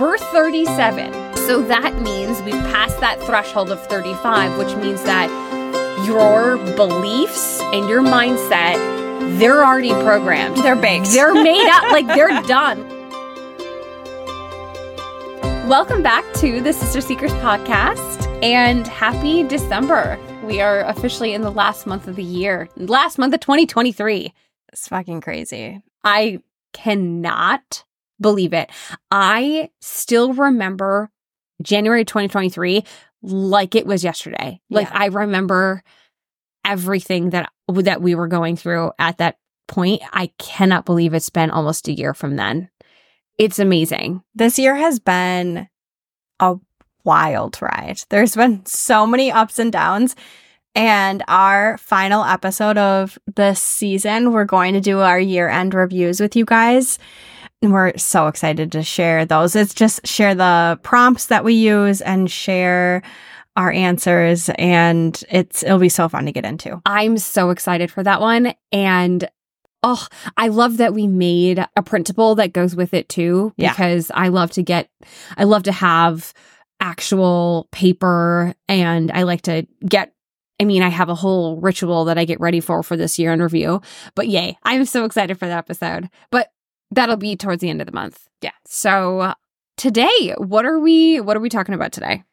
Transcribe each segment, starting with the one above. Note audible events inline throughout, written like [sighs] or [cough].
we're 37. So that means we've passed that threshold of 35, which means that your beliefs and your mindset, they're already programmed. They're baked. They're made up, like they're [laughs] done. Welcome back to the Sister Seekers podcast and happy December. We are officially in the last month of the year, last month of 2023. It's fucking crazy. I cannot believe it. I still remember January 2023 like it was yesterday. Like Yeah. I remember everything that that we were going through at that point. I cannot believe it's been almost a year from then. It's amazing. This year has been a wild ride. There's been so many ups and downs. And our final episode of this season, we're going to do our year end reviews with you guys. And we're so excited to share those. It's just share the prompts that we use and share our answers. And it's it'll be so fun to get into. I'm so excited for that one. And oh, I love that we made a printable that goes with it too, Yeah. because I love to get, I love to have actual paper and I like to get. I mean, I have a whole ritual that I get ready for for this year in review. But yay, I'm so excited for that episode. But that'll be towards the end of the month. Yeah. So uh, today, what are we what are we talking about today?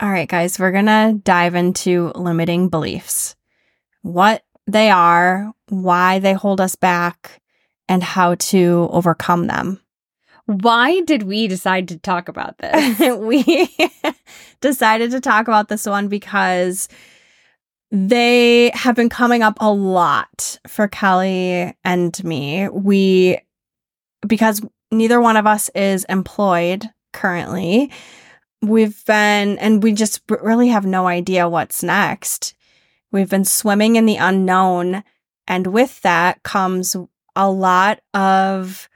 All right, guys, we're going to dive into limiting beliefs, what they are, why they hold us back, and how to overcome them. Why did we decide to talk about [laughs] this? we [laughs] decided to talk about this one because they have been coming up a lot for Kelly and me. We, because neither one of us is employed currently, we've been, and we just really have no idea what's next. We've been swimming in the unknown. And with that comes a lot of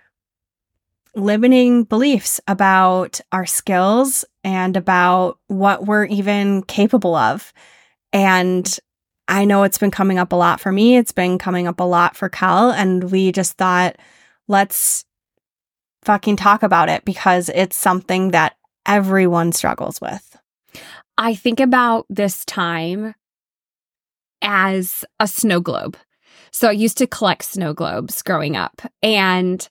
limiting beliefs about our skills and about what we're even capable of. And I know it's been coming up a lot for me. It's been coming up a lot for Cal. And we just thought, let's fucking talk about it because it's something that everyone struggles with. I think about this time as a snow globe. So I used to collect snow globes growing up. And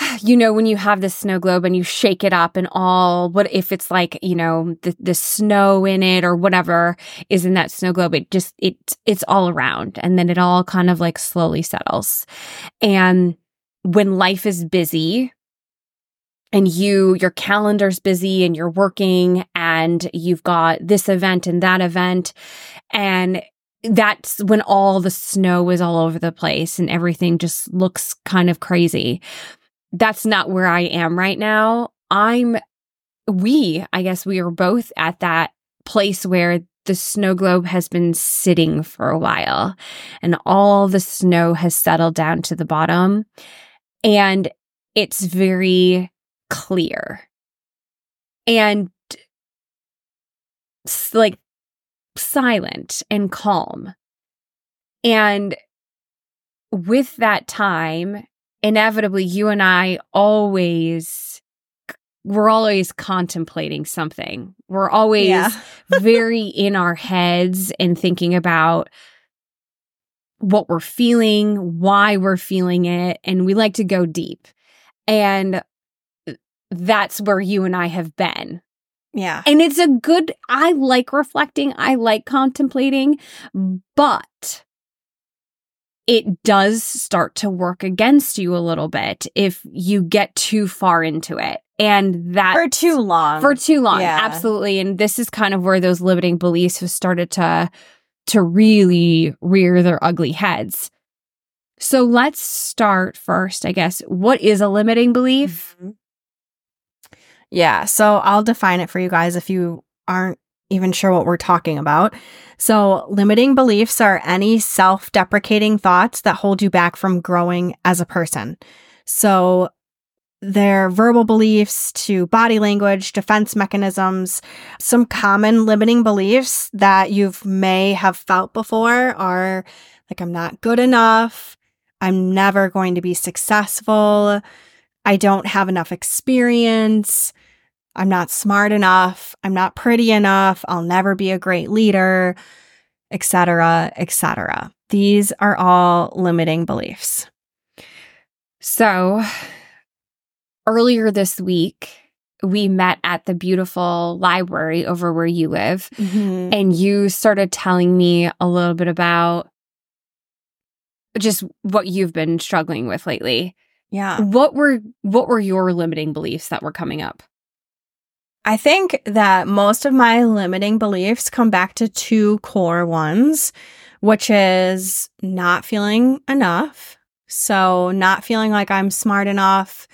[sighs] you know, when you have this snow globe and you shake it up and all, what if it's like, you know, the, the snow in it or whatever is in that snow globe, it just, it, it's all around. And then it all kind of like slowly settles. And when life is busy, and you your calendar's busy and you're working and you've got this event and that event and that's when all the snow is all over the place and everything just looks kind of crazy. That's not where i am right now. I'm we i guess we are both at that place where the snow globe has been sitting for a while and all the snow has settled down to the bottom and it's very clear and like silent and calm. And with that time, inevitably, you and I always, we're always contemplating something. We're always [laughs] very in our heads and thinking about what we're feeling, why we're feeling it, and we like to go deep. And uh, that's where you and I have been. Yeah. And it's a good, I like reflecting, I like contemplating, but it does start to work against you a little bit if you get too far into it. And that For too long. for too long Yeah. absolutely and this is kind of where those limiting beliefs have started to to really rear their ugly heads so let's start first i guess what is a limiting belief Mhm. Yeah. So I'll define it for you guys if you aren't even sure what we're talking about. So, limiting beliefs are any self deprecating thoughts that hold you back from growing as a person. So, they're verbal beliefs to body language, defense mechanisms. Some common limiting beliefs that you may have felt before are like, I'm not good enough. I'm never going to be successful. I don't have enough experience. I'm not smart enough. I'm not pretty enough. I'll never be a great leader, etc., etc. These are all limiting beliefs. So, earlier this week, we met at the beautiful library over where you live, Mhm. and you started telling me a little bit about just what you've been struggling with lately. Yeah. What were what were your limiting beliefs that were coming up? I think that most of my limiting beliefs come back to two core ones, which is not feeling enough. So, not feeling like I'm smart enough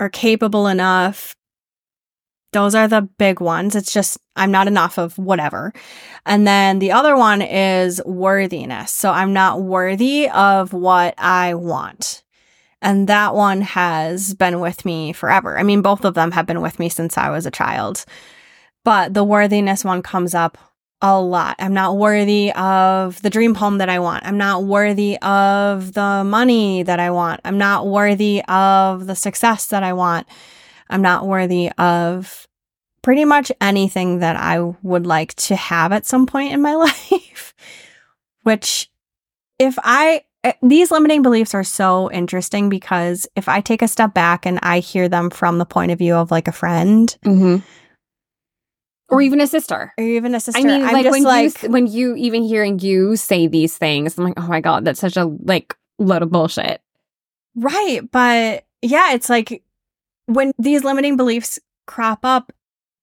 or capable enough. Those are the big ones. It's just, I'm not enough of whatever. And then the other one is worthiness. So, I'm not worthy of what I want. And that one has been with me forever. I mean, both of them have been with me since I was a child. But the worthiness one comes up a lot. I'm not worthy of the dream home that I want. I'm not worthy of the money that I want. I'm not worthy of the success that I want. I'm not worthy of pretty much anything that I would like to have at some point in my [laughs] life. Which, if I, eh, these limiting beliefs are so interesting because if I take a step back and I hear them from the point of view of like a friend Mm-hmm. Or even a sister. or even a sister, I mean, I'm like just when like, you when you even hearing you say these things, I'm like, oh my god, that's such a like load of bullshit. Right. But yeah, it's like when these limiting beliefs crop up,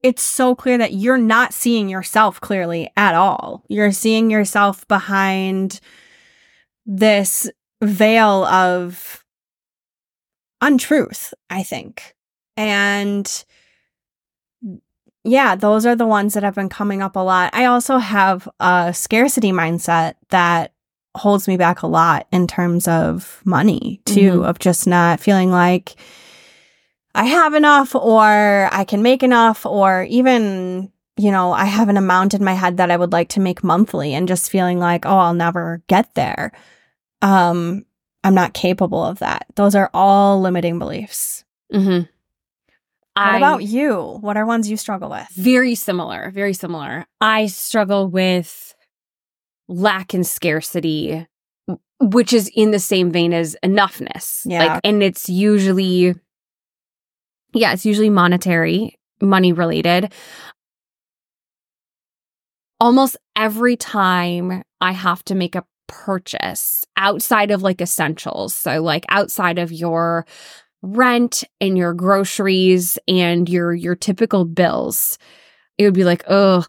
it's so clear that you're not seeing yourself clearly at all. You're seeing yourself behind this veil of untruth, I think. And yeah, those are the ones that have been coming up a lot. I also have a scarcity mindset that holds me back a lot in terms of money too Mhm. of just not feeling like I have enough or I can make enough or even you know I have an amount in my head that I would like to make monthly and just feeling like oh I'll never get there um I'm not capable of that those are all limiting beliefs Mm-hmm. What about you what are ones you struggle with very similar? Very similar. I struggle with lack and scarcity, which is in the same vein as enoughness. Yeah. Like, and it's usually, yeah, it's usually monetary, money related. Almost every time I have to make a purchase outside of like essentials, so like outside of your rent and your groceries and your your typical bills, it would be like, oh,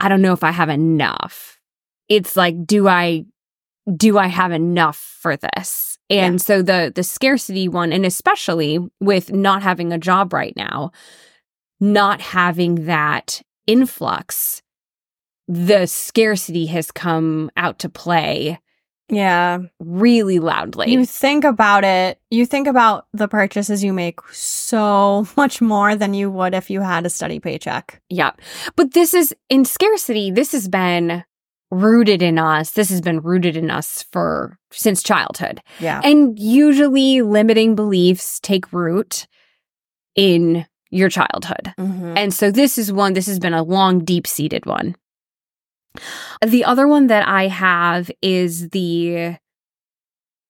I don't know if I have enough. It's like, do I do I have enough for this? And Yeah. so the the scarcity one, and especially with not having a job right now, not having that influx, the scarcity has come out to play yeah really loudly. you think about it you think about the purchases you make so [laughs] much more than you would if you had a steady paycheck Yeah. But this is in scarcity, this has been rooted in us. This has been rooted in us for since childhood. yeah And usually limiting beliefs take root in your childhood. Mhm. And so this is one, this has been a long, deep seated one. The other one that I have is the,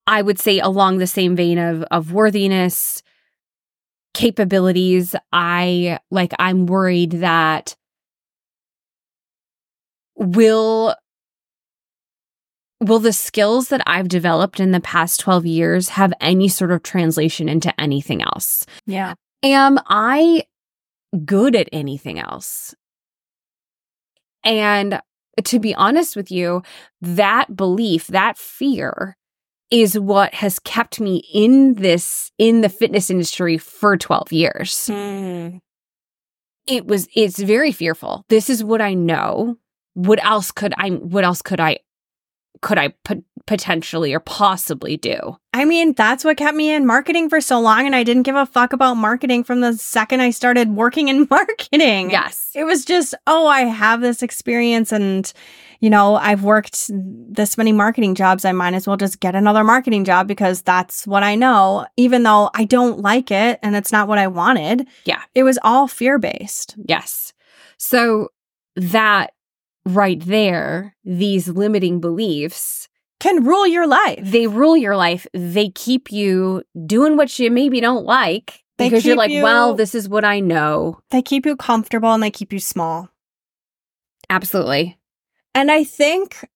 I would say along the same vein of, of worthiness, capabilities. I like, I'm worried that will will the skills that I've developed in the past 12 years have any sort of translation into anything else? yeah Am I good at anything else? And to be honest with you, that belief, that fear is what has kept me in this, in the fitness industry for 12 years. Mm. It was, it's very fearful. This is what I know. What else could I, what else could I could I potentially or possibly do? I mean, that's what kept me in marketing for so long. And I didn't give a fuck about marketing from the second I started working in [laughs] marketing. Yes. It was just, oh, I have this experience and, you know, I've worked this many marketing jobs. I might as well just get another marketing job because that's what I know, even though I don't like it and it's not what I wanted. Yeah. It was all fear based. Yes. So that right there, these limiting beliefs, Can rule your life. they rule your life. They keep you doing what you maybe don't like They because you're like, you- well, this is what I know. They keep you comfortable and they keep you small. Absolutely. And I think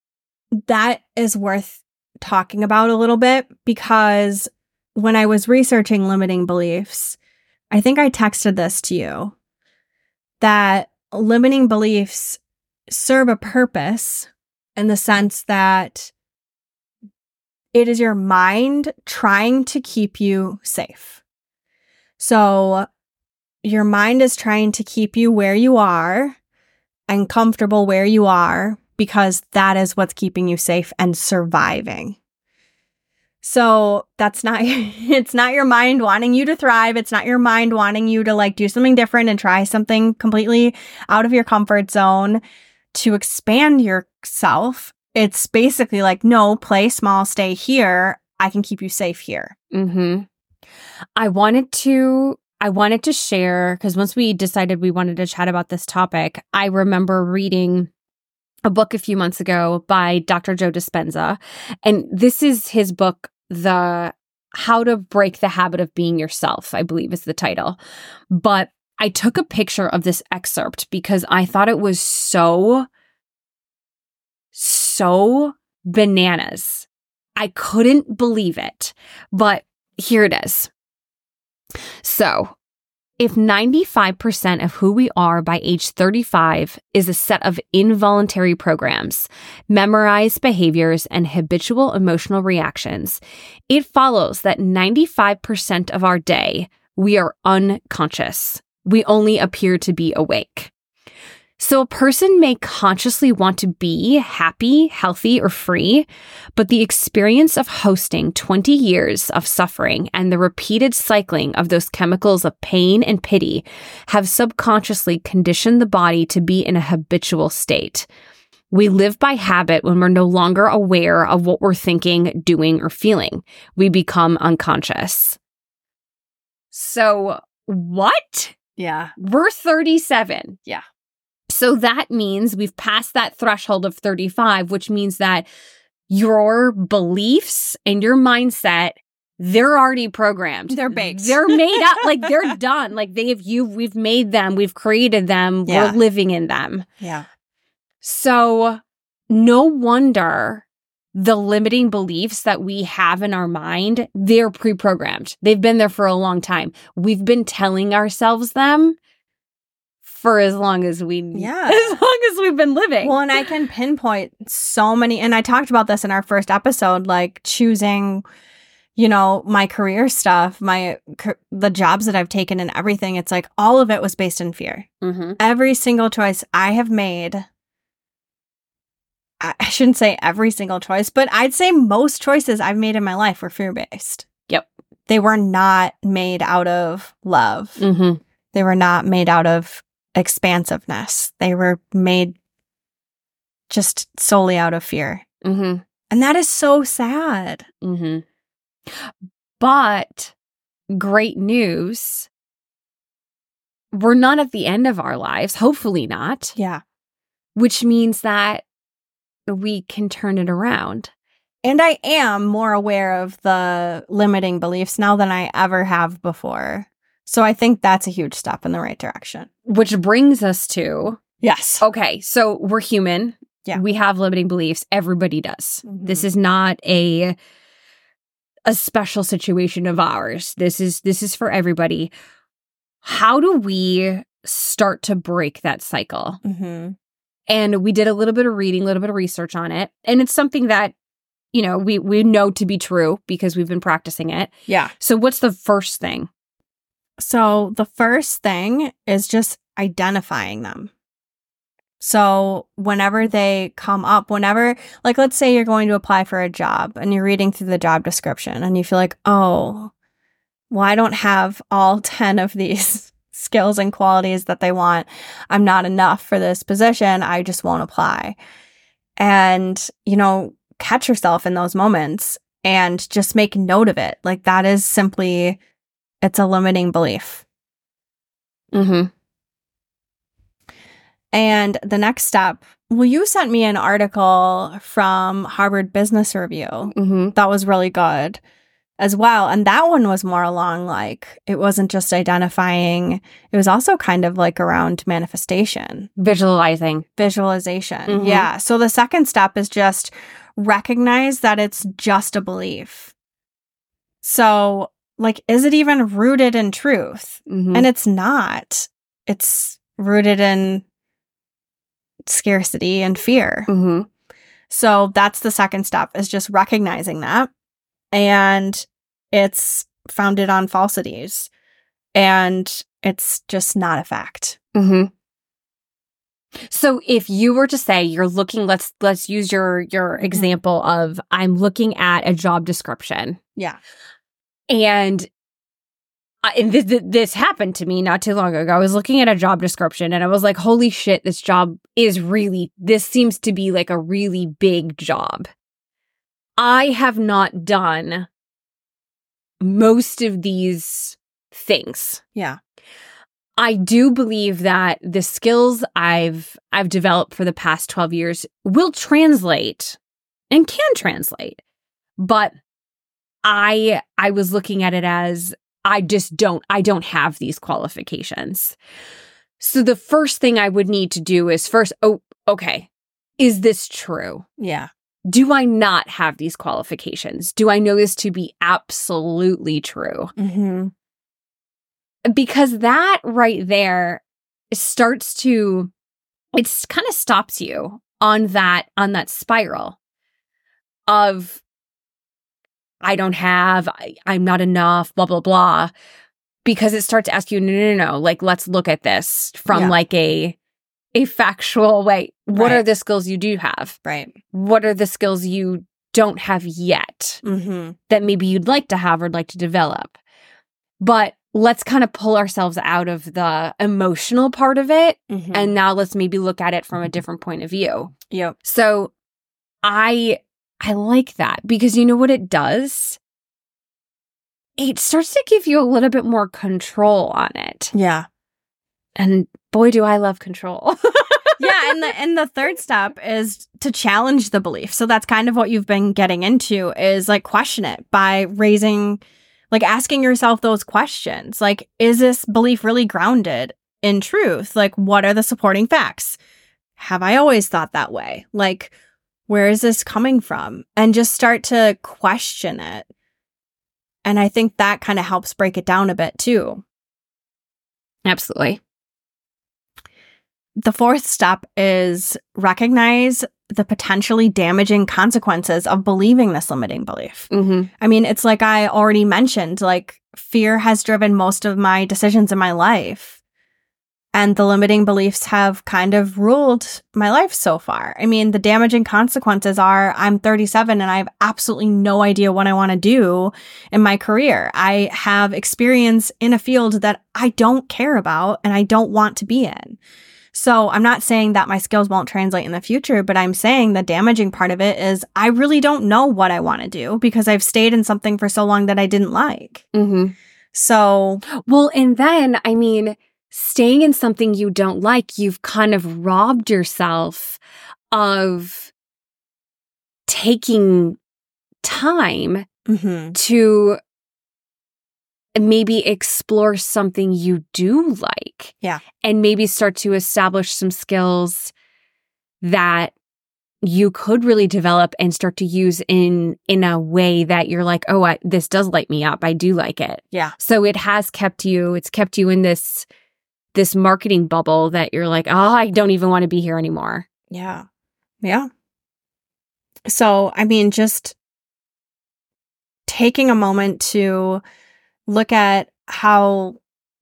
that is worth talking about a little bit because when I was researching limiting beliefs, I think I texted this to you that limiting beliefs serve a purpose in the sense that it is your mind trying to keep you safe. So your mind is trying to keep you where you are and comfortable where you are because that is what's keeping you safe and surviving. So that's not [laughs] it's not your mind wanting you to thrive, it's not your mind wanting you to like do something different and try something completely out of your comfort zone to expand yourself. It's basically like no, play small, stay here. I can keep you safe here. hmm I wanted to I wanted to share because once we decided we wanted to chat about this topic, I remember reading a book a few months ago by Dr. Joe Dispenza. And this is his book, The How to Break the Habit of Being Yourself, I believe is the title. But I took a picture of this excerpt because I thought it was so, so bananas. I couldn't believe it. But here it is. So, if 95% of who we are by age 35 is a set of involuntary programs, memorized behaviors, and habitual emotional reactions, it follows that 95% of our day we are unconscious. We only appear to be awake. So a person may consciously want to be happy, healthy, or free, but the experience of hosting 20 years of suffering and the repeated cycling of those chemicals of pain and pity have subconsciously conditioned the body to be in a habitual state. We live by habit when we're no longer aware of what we're thinking, doing, or feeling. We become unconscious. So, what? Yeah. We're 37. Yeah. So that means we've passed that threshold of 35, which means that your beliefs and your mindset, they're already programmed. They're baked. They're made up. like they're [laughs] done. Like they've you we've made them, we've created them, Yeah. we're living in them. Yeah. So no wonder the limiting beliefs that we have in our mind, they're pre-programmed. They've been there for a long time. We've been telling ourselves them for as long as we Yeah. [laughs] as long as we've been living. Well, and I can pinpoint so many, and I talked about this in our first episode, like choosing, you know, my career stuff, my the jobs that I've taken, and everything. It's like all of it was based in fear. Mhm. Every single choice I have made. I shouldn't say every single choice, but I'd say most choices I've made in my life were fear based. Yep. They were not made out of love. Mhm. They were not made out of expansiveness. They were made just solely out of fear. Mhm. And that is so sad. Mhm. But great news. We're not at the end of our lives, hopefully not, Yeah. which means that we can turn it around. And I am more aware of the limiting beliefs now than I ever have before. So I think that's a huge step in the right direction. Which brings us to Yes. okay, so we're human. Yeah. We have limiting beliefs. Everybody does. Mhm. This is not a a special situation of ours. This is this is for everybody. How do we start to break that cycle? hmm And we did a little bit of reading, a little bit of research on it. And it's something that, you know, we we know to be true because we've been practicing it. Yeah. So what's the first thing? So the first thing is just identifying them. So whenever they come up, whenever, like, let's say you're going to apply for a job and you're reading through the job description and you feel like, oh, well, I don't have all [laughs] 10 of these skills and qualities that they want. I'm not enough for this position. I just won't apply. And, you know, catch yourself in those moments and just make note of it. Like that is simply, it's a limiting belief. Mm-hmm. And the next step, well, you sent me an article from Harvard Business Review Mm-hmm. that was really good as well. And that one was more along like it wasn't just identifying, it was also kind of like around manifestation, Visualizing. visualization. Mhm. Yeah. So the second step is just recognize that it's just a belief. So, like, is it even rooted in truth? Mhm. And it's not. It's rooted in scarcity and fear. Mhm. So that's the second step is just recognizing that. And it's founded on falsities. And it's just not a fact. hmm So if you were to say you're looking, let's let's use your your example of I'm looking at a job description, Yeah. and I, and this, this happened to me not too long ago. I was looking at a job description and I was like, "Holy shit, this job is really. This seems to be like a really big job." I have not done most of these things. Yeah. I do believe that the skills I've I've developed for the past 12 years will translate and can translate. But I I was looking at it as I just don't I don't have these qualifications. So the first thing I would need to do is first oh okay, is this true? Yeah. Do I not have these qualifications? Do I know this to be absolutely true? Mm-hmm. because that right there starts to it's kind of stops you on that on that spiral of i don't have I, i'm not enough blah blah blah because it starts to ask you no no no no like let's look at this from Yeah. like a a factual way what Right. are the skills you do have Right. what are the skills you don't have yet Mm-hmm. that maybe you'd like to have or like to develop. But let's kind of pull ourselves out of the emotional part of it. Mm-hmm. And now let's maybe look at it from a different point of view. yep. So I I like that because you know what it does? It starts to give you a little bit more control on it. Yeah. And boy do I love control. [laughs] yeah, and the and the third step is to challenge the belief. So that's kind of what you've been getting into is like question it by raising like asking yourself those questions. Like is this belief really grounded in truth? Like what are the supporting facts? Have I always thought that way? Like where is this coming from? And just start to question it. And I think that kind of helps break it down a bit too. Absolutely. The fourth step is recognize the potentially damaging consequences of believing this limiting belief. hmm I mean, it's like I already mentioned, like fear has driven most of my decisions in my life. And the limiting beliefs have kind of ruled my life so far. I mean, the damaging consequences are I'm 37 and I have absolutely no idea what I want to do in my career. I have experience in a field that I don't care about and I don't want to be in. So I'm not saying that my skills won't translate in the future, but I'm saying the damaging part of it is I really don't know what I want to do because I've stayed in something for so long that I didn't like. hmm So Well, and then, I mean, staying in something you don't like, you've kind of robbed yourself of taking time mhm, to maybe explore something you do like. Yeah. And maybe start to establish some skills that you could really develop and start to use in in a way that you're like, "Oh, I, this does light me up. I do like it." yeah, So it has kept you, it's kept you in this this marketing bubble that you're like, oh, I don't even want to be here anymore. yeah, yeah. So, I mean, just taking a moment to look at how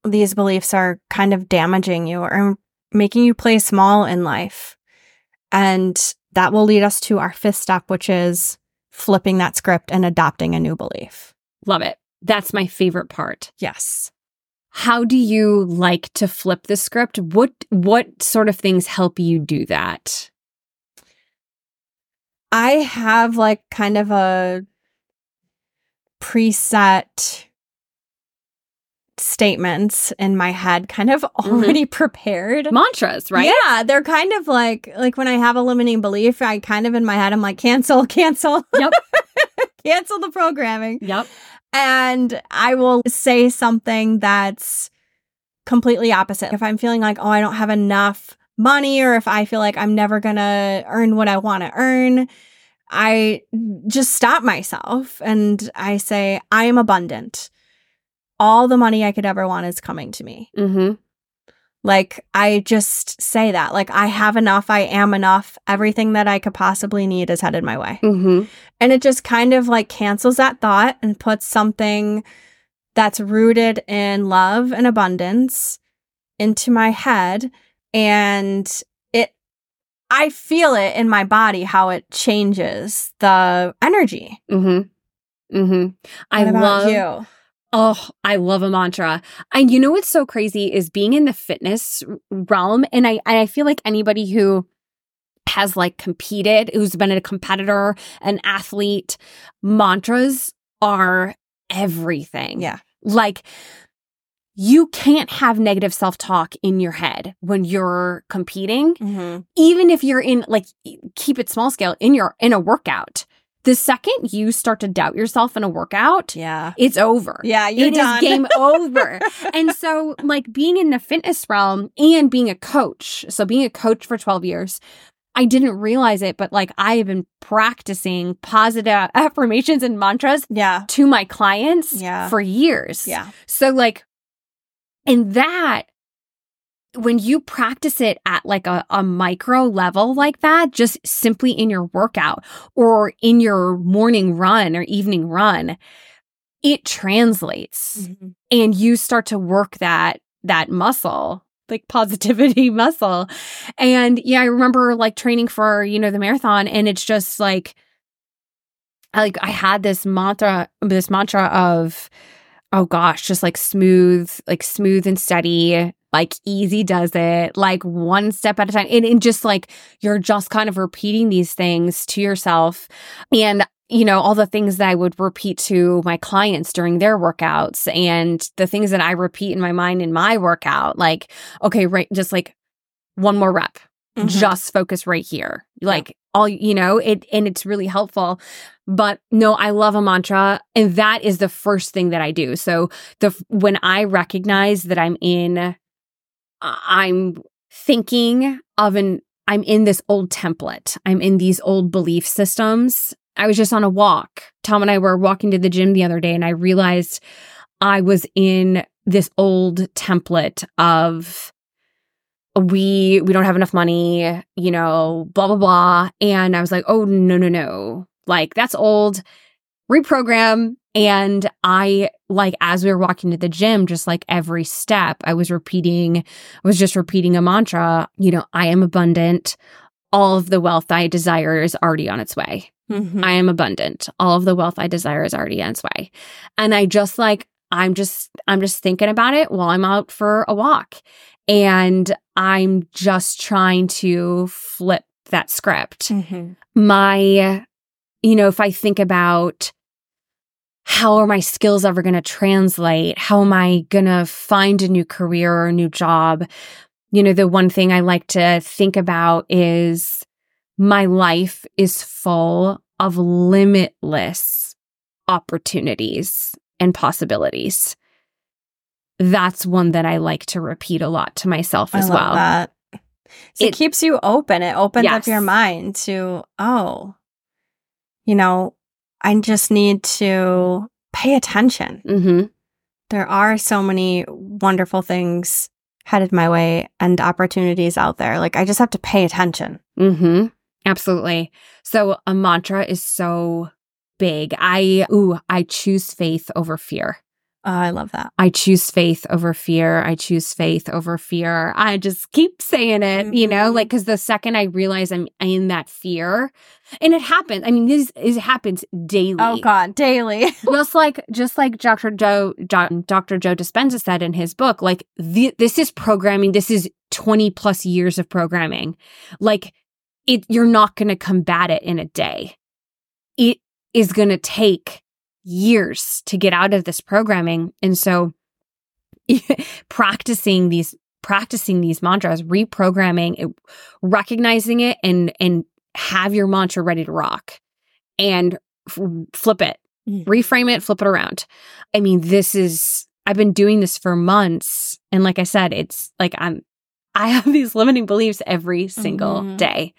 these beliefs are kind of damaging you or making you play small in life. And that will lead us to our fifth step, which is flipping that script and adopting a new belief. Love it. That's my favorite part. Yes. How do you like to flip the script? What what sort of things help you do that? I have like kind of a preset statements in my head kind of [laughs] mm-hmm. already prepared. Mantras, right? Yeah, they're kind of like like when I have a limiting belief, I kind of in my head I'm like cancel, [laughs] cancel. Yep. [laughs] cancel the programming. Yep. And I will say something that's completely opposite. If I'm feeling like, oh, I don't have enough money, or if I feel like I'm never to earn what I want to earn, I just stop myself and I say, I am abundant. All the money I could ever want is coming to me. Mm-hmm. Like, I just say that. Like, I have enough. I am enough. Everything that I could possibly need is headed my way. Mm-hmm. And it just kind of like cancels that thought and puts something that's rooted in love and abundance into my head. And it, I feel it in my body how it changes the energy. Mm-hmm. Mm-hmm. I love you. Oh, I love a mantra. And you know what's so crazy is being in the fitness realm. And I, and I feel like anybody who has like competed, who's been a competitor, an athlete, mantras are everything. Yeah. Like you can't have negative self talk in your head when you're competing, Mm-hmm. even if you're in like keep it small scale in your in a workout. The second you start to doubt yourself in a workout, Yeah. it's over. Yeah. You're It is done. game [laughs] over. and so, like being in the fitness realm and being a coach, so being a coach for 12 years, I didn't realize it, but like I have been practicing positive [laughs] affirmations and mantras yeah. to my clients Yeah. for years. Yeah. So, like, and that, when you practice it at like a, a micro level like that, just simply in your workout or in your morning run or evening run, it translates Mhm. and you start to work that that muscle like positivity [laughs] muscle and yeah i remember like training for you know the marathon and it's just like like i had this mantra this mantra of oh gosh just like smooth like smooth and steady like easy does it like one step at a time and, and just like you're just kind of repeating these things to yourself and you know, all the things that I would repeat to my clients during their workouts and the things that I repeat in my mind in my workout, like, okay, right, just like one more rep, Mhm. just focus right here. Like all, you know, it, and it's really helpful. But no, I love a mantra and that is the first thing that I do. So the, when I recognize that I'm in, I'm thinking of an, I'm in this old template. I'm in these old belief systems. I was just on a walk. Tom and I were walking to the gym the other day and I realized I was in this old template of we we don't have enough money, you know, blah blah blah. And I was like, "Oh, no, no, no. Like that's old. Reprogram." And I like as we were walking to the gym, just like every step, I was repeating, I was just repeating a mantra, you know, I am abundant. All of the wealth I desire is already on its way. Mhm. I am abundant. All of the wealth I desire is already on its way. And I just like, I'm just, I'm just thinking about it while I'm out for a walk. And I'm just trying to flip that script. Mhm. My, you know, if I think about how are my skills ever going to translate? How am I going to find a new career or a new job? You know, the one thing I like to think about is my life is full of limitless opportunities and possibilities. That's one that I like to repeat a lot to myself as well. that. So it, It- keeps you open. It opens up your mind to, oh, you know, I just need to pay attention. hmm There are so many wonderful things headed my way and opportunities out there. Like I just have to pay attention. hmm Absolutely. So a mantra is so big. I ooh, I choose faith over fear. Oh, I love that. I choose faith over fear. I choose faith over fear. I just keep saying it, you know, Mhm. like because the second I realize I'm in that fear, and it happens. I mean, this it happens daily. Oh God, daily. [laughs] just like just like Dr. Joe Jo- Dr. Joe Dispenza said in his book, like the, this is programming. This is twenty plus years of programming. Like it, you're not going to combat it in a day. It is going to take years to get out of this programming, and so [laughs] practicing these practicing these mantras, reprogramming, it, recognizing it, and and have your mantra ready to rock, and f- flip it reframe it, flip it around. I mean, this is, I've been doing this for months. And like I said, it's like I'm, I have [laughs] these limiting beliefs every single Mhm. day.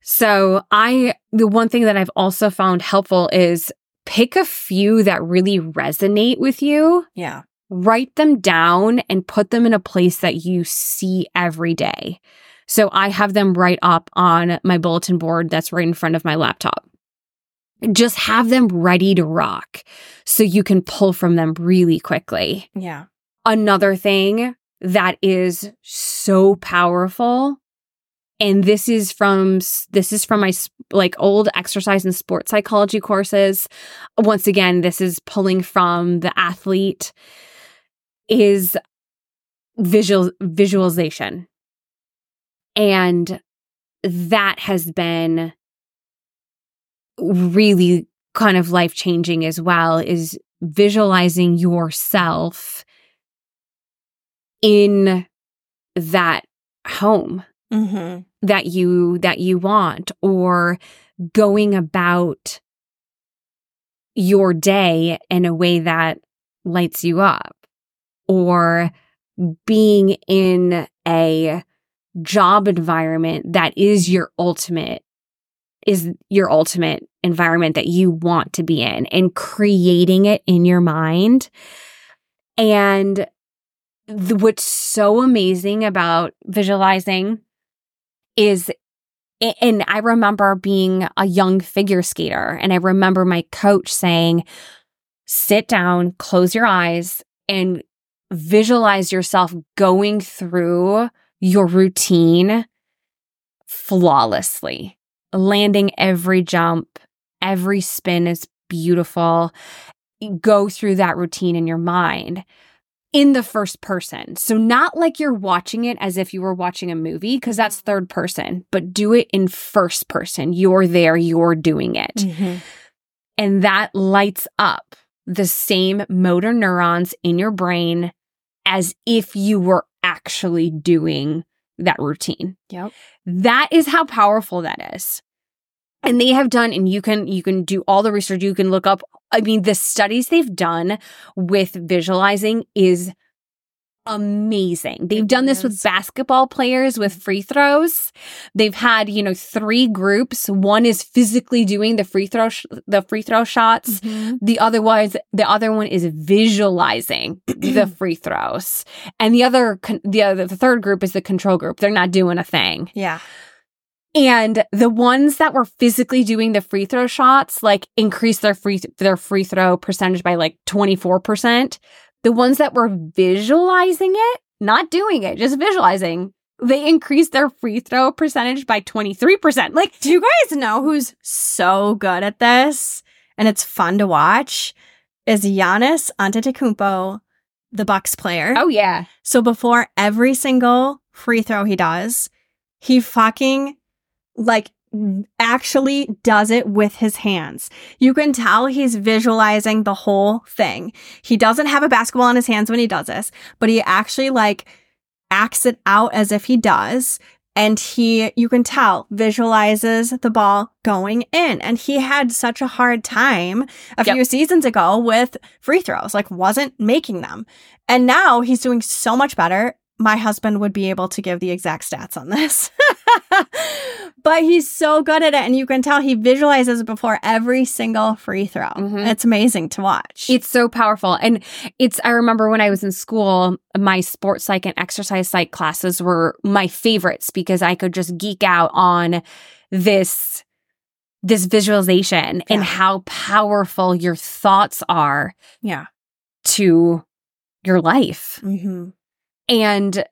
So I, the one thing that I've also found helpful is pick a few that really resonate with you, Yeah. write them down and put them in a place that you see every day. So I have them right up on my bulletin board that's right in front of my laptop just have them ready to rock so you can pull from them really quickly. Yeah. Another thing that is so powerful and this is from this is from my like old exercise and sports psychology courses. Once again, this is pulling from the athlete is visual visualization. And that has been really kind of life changing as well is visualizing yourself in that home Mm-hmm. That you that you want or going about your day in a way that lights you up or being in a job environment that is your ultimate is your ultimate environment that you want to be in and creating it in your mind. And what's so amazing about visualizing is and I remember being a young figure skater and I remember my coach saying sit down close your eyes and visualize yourself going through your routine flawlessly. Landing every jump every spin is beautiful. Go through that routine in your mind in the first person. So not like you're watching it as if you were watching a movie because that's third person, but do it in first person. You're there, you're doing it. Mm-hmm. And that lights up the same motor neurons in your brain as if you were actually doing that routine. Yep. That is how powerful that is. And they have done, and you can you can do all the research. You can look up. I mean, the studies they've done with visualizing is amazing. They've done this with basketball players with free throws. They've had you know three groups. One is physically doing the free throw sh- the free throw shots. Mm-hmm. The other was the other one is visualizing [clears throat] the free throws, and the other con- the other the third group is the control group. They're not doing a thing. Yeah. And the ones that were physically doing the free throw shots, like increased their free their free throw percentage by like 24%. The ones that were visualizing it, not doing it, just visualizing, they increased their free throw percentage by 23%. Like, Do you guys know who's so good at this and it's fun to watch? Is Giannis Antetokounmpo, the Bucks player. oh yeah. So before every single free throw he does, he fucking like actually does it with his hands. You can tell he's visualizing the whole thing. He doesn't have a basketball in his hands when he does this, but he actually like acts it out as if he does. And he, you can tell, visualizes the ball going in. And he had such a hard time a Yep. few seasons ago with free throws, like wasn't making them. And now he's doing so much better. My husband would be able to give the exact stats on this. [laughs] [laughs] but he's so good at it. And you can tell he visualizes it before every single free throw. Mhm. It's amazing to watch. It's so powerful. And it's, I remember when I was in school, my sports psych and exercise psych classes were my favorites because I could just geek out on this, this visualization Yeah. and how powerful your thoughts are yeah. to your life Mm-hmm. and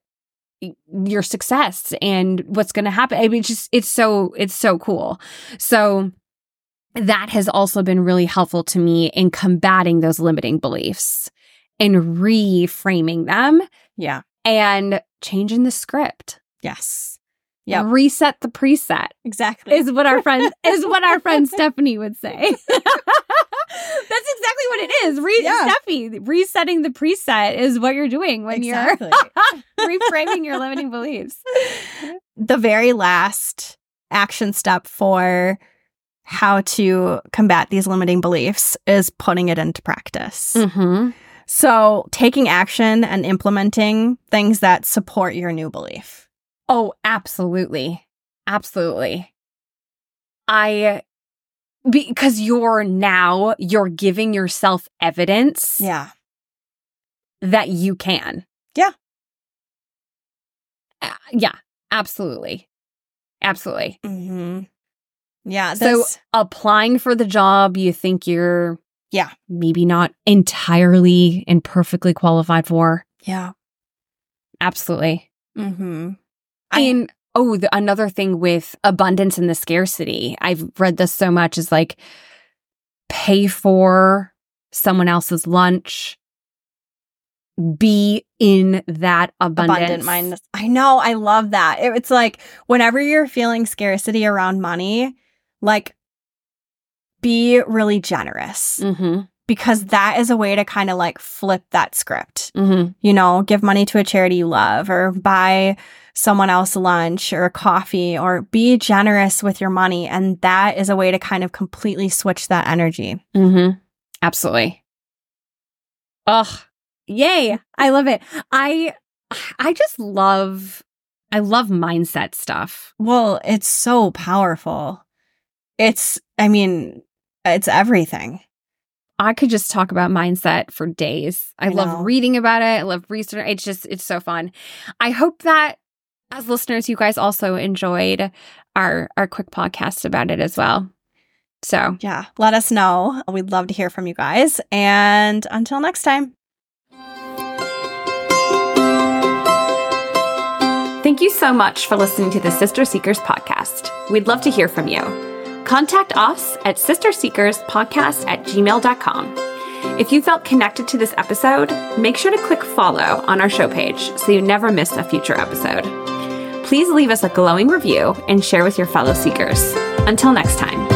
your success and what's going to happen. I mean, it's just, it's so, it's so cool. So that has also been really helpful to me in combating those limiting beliefs and reframing them Yeah. and changing the script. Yes. Yep. Reset the preset Exactly. is what our friend [laughs] is what our friend Stephanie would say. [laughs] That's exactly what it is. Re- Yeah. Stephanie, resetting the preset is what you're doing when exactly. you're [laughs] reframing your limiting beliefs. the very last action step for how to combat these limiting beliefs is putting it into practice. Mm-hmm. So, taking action and implementing things that support your new belief. Oh, absolutely. Absolutely. I because you're now you're giving yourself evidence Yeah. that you can. Yeah. Uh, yeah, absolutely. Absolutely. Mm-hmm. Yeah. So applying for the job you think you're Yeah. maybe not entirely and perfectly qualified for. yeah. Absolutely. Mm-hmm. I- and oh, the, another thing with abundance and the scarcity, I've read this so much is like pay for someone else's lunch, be in that abundance. abundant mindedness. I know. I love that. It- it's like whenever you're feeling scarcity around money, like be really generous Mm-hmm. because that is a way to kind of like flip that script. Mm-hmm. You know, give money to a charity you love or buy someone else lunch or coffee or be generous with your money. And that is a way to kind of completely switch that energy. Mm-hmm. Absolutely. Ugh. Yay. I love it. I I just love I love mindset stuff. Well, it's so powerful. It's, I mean, it's everything. I could just talk about mindset for days. I, I love reading about it. I love research. It's just, it's so fun. I hope that as listeners, you guys also enjoyed our, our quick podcast about it as well. So Yeah, let us know. We'd love to hear from you guys. And until next time. thank you so much for listening to the Sister Seekers podcast. We'd love to hear from you. Contact us at sisterseekerspodcast at gmail.com. If you felt connected to this episode, make sure to click follow on our show page so you never miss a future episode. Please leave us a glowing review and share with your fellow seekers. Until next time.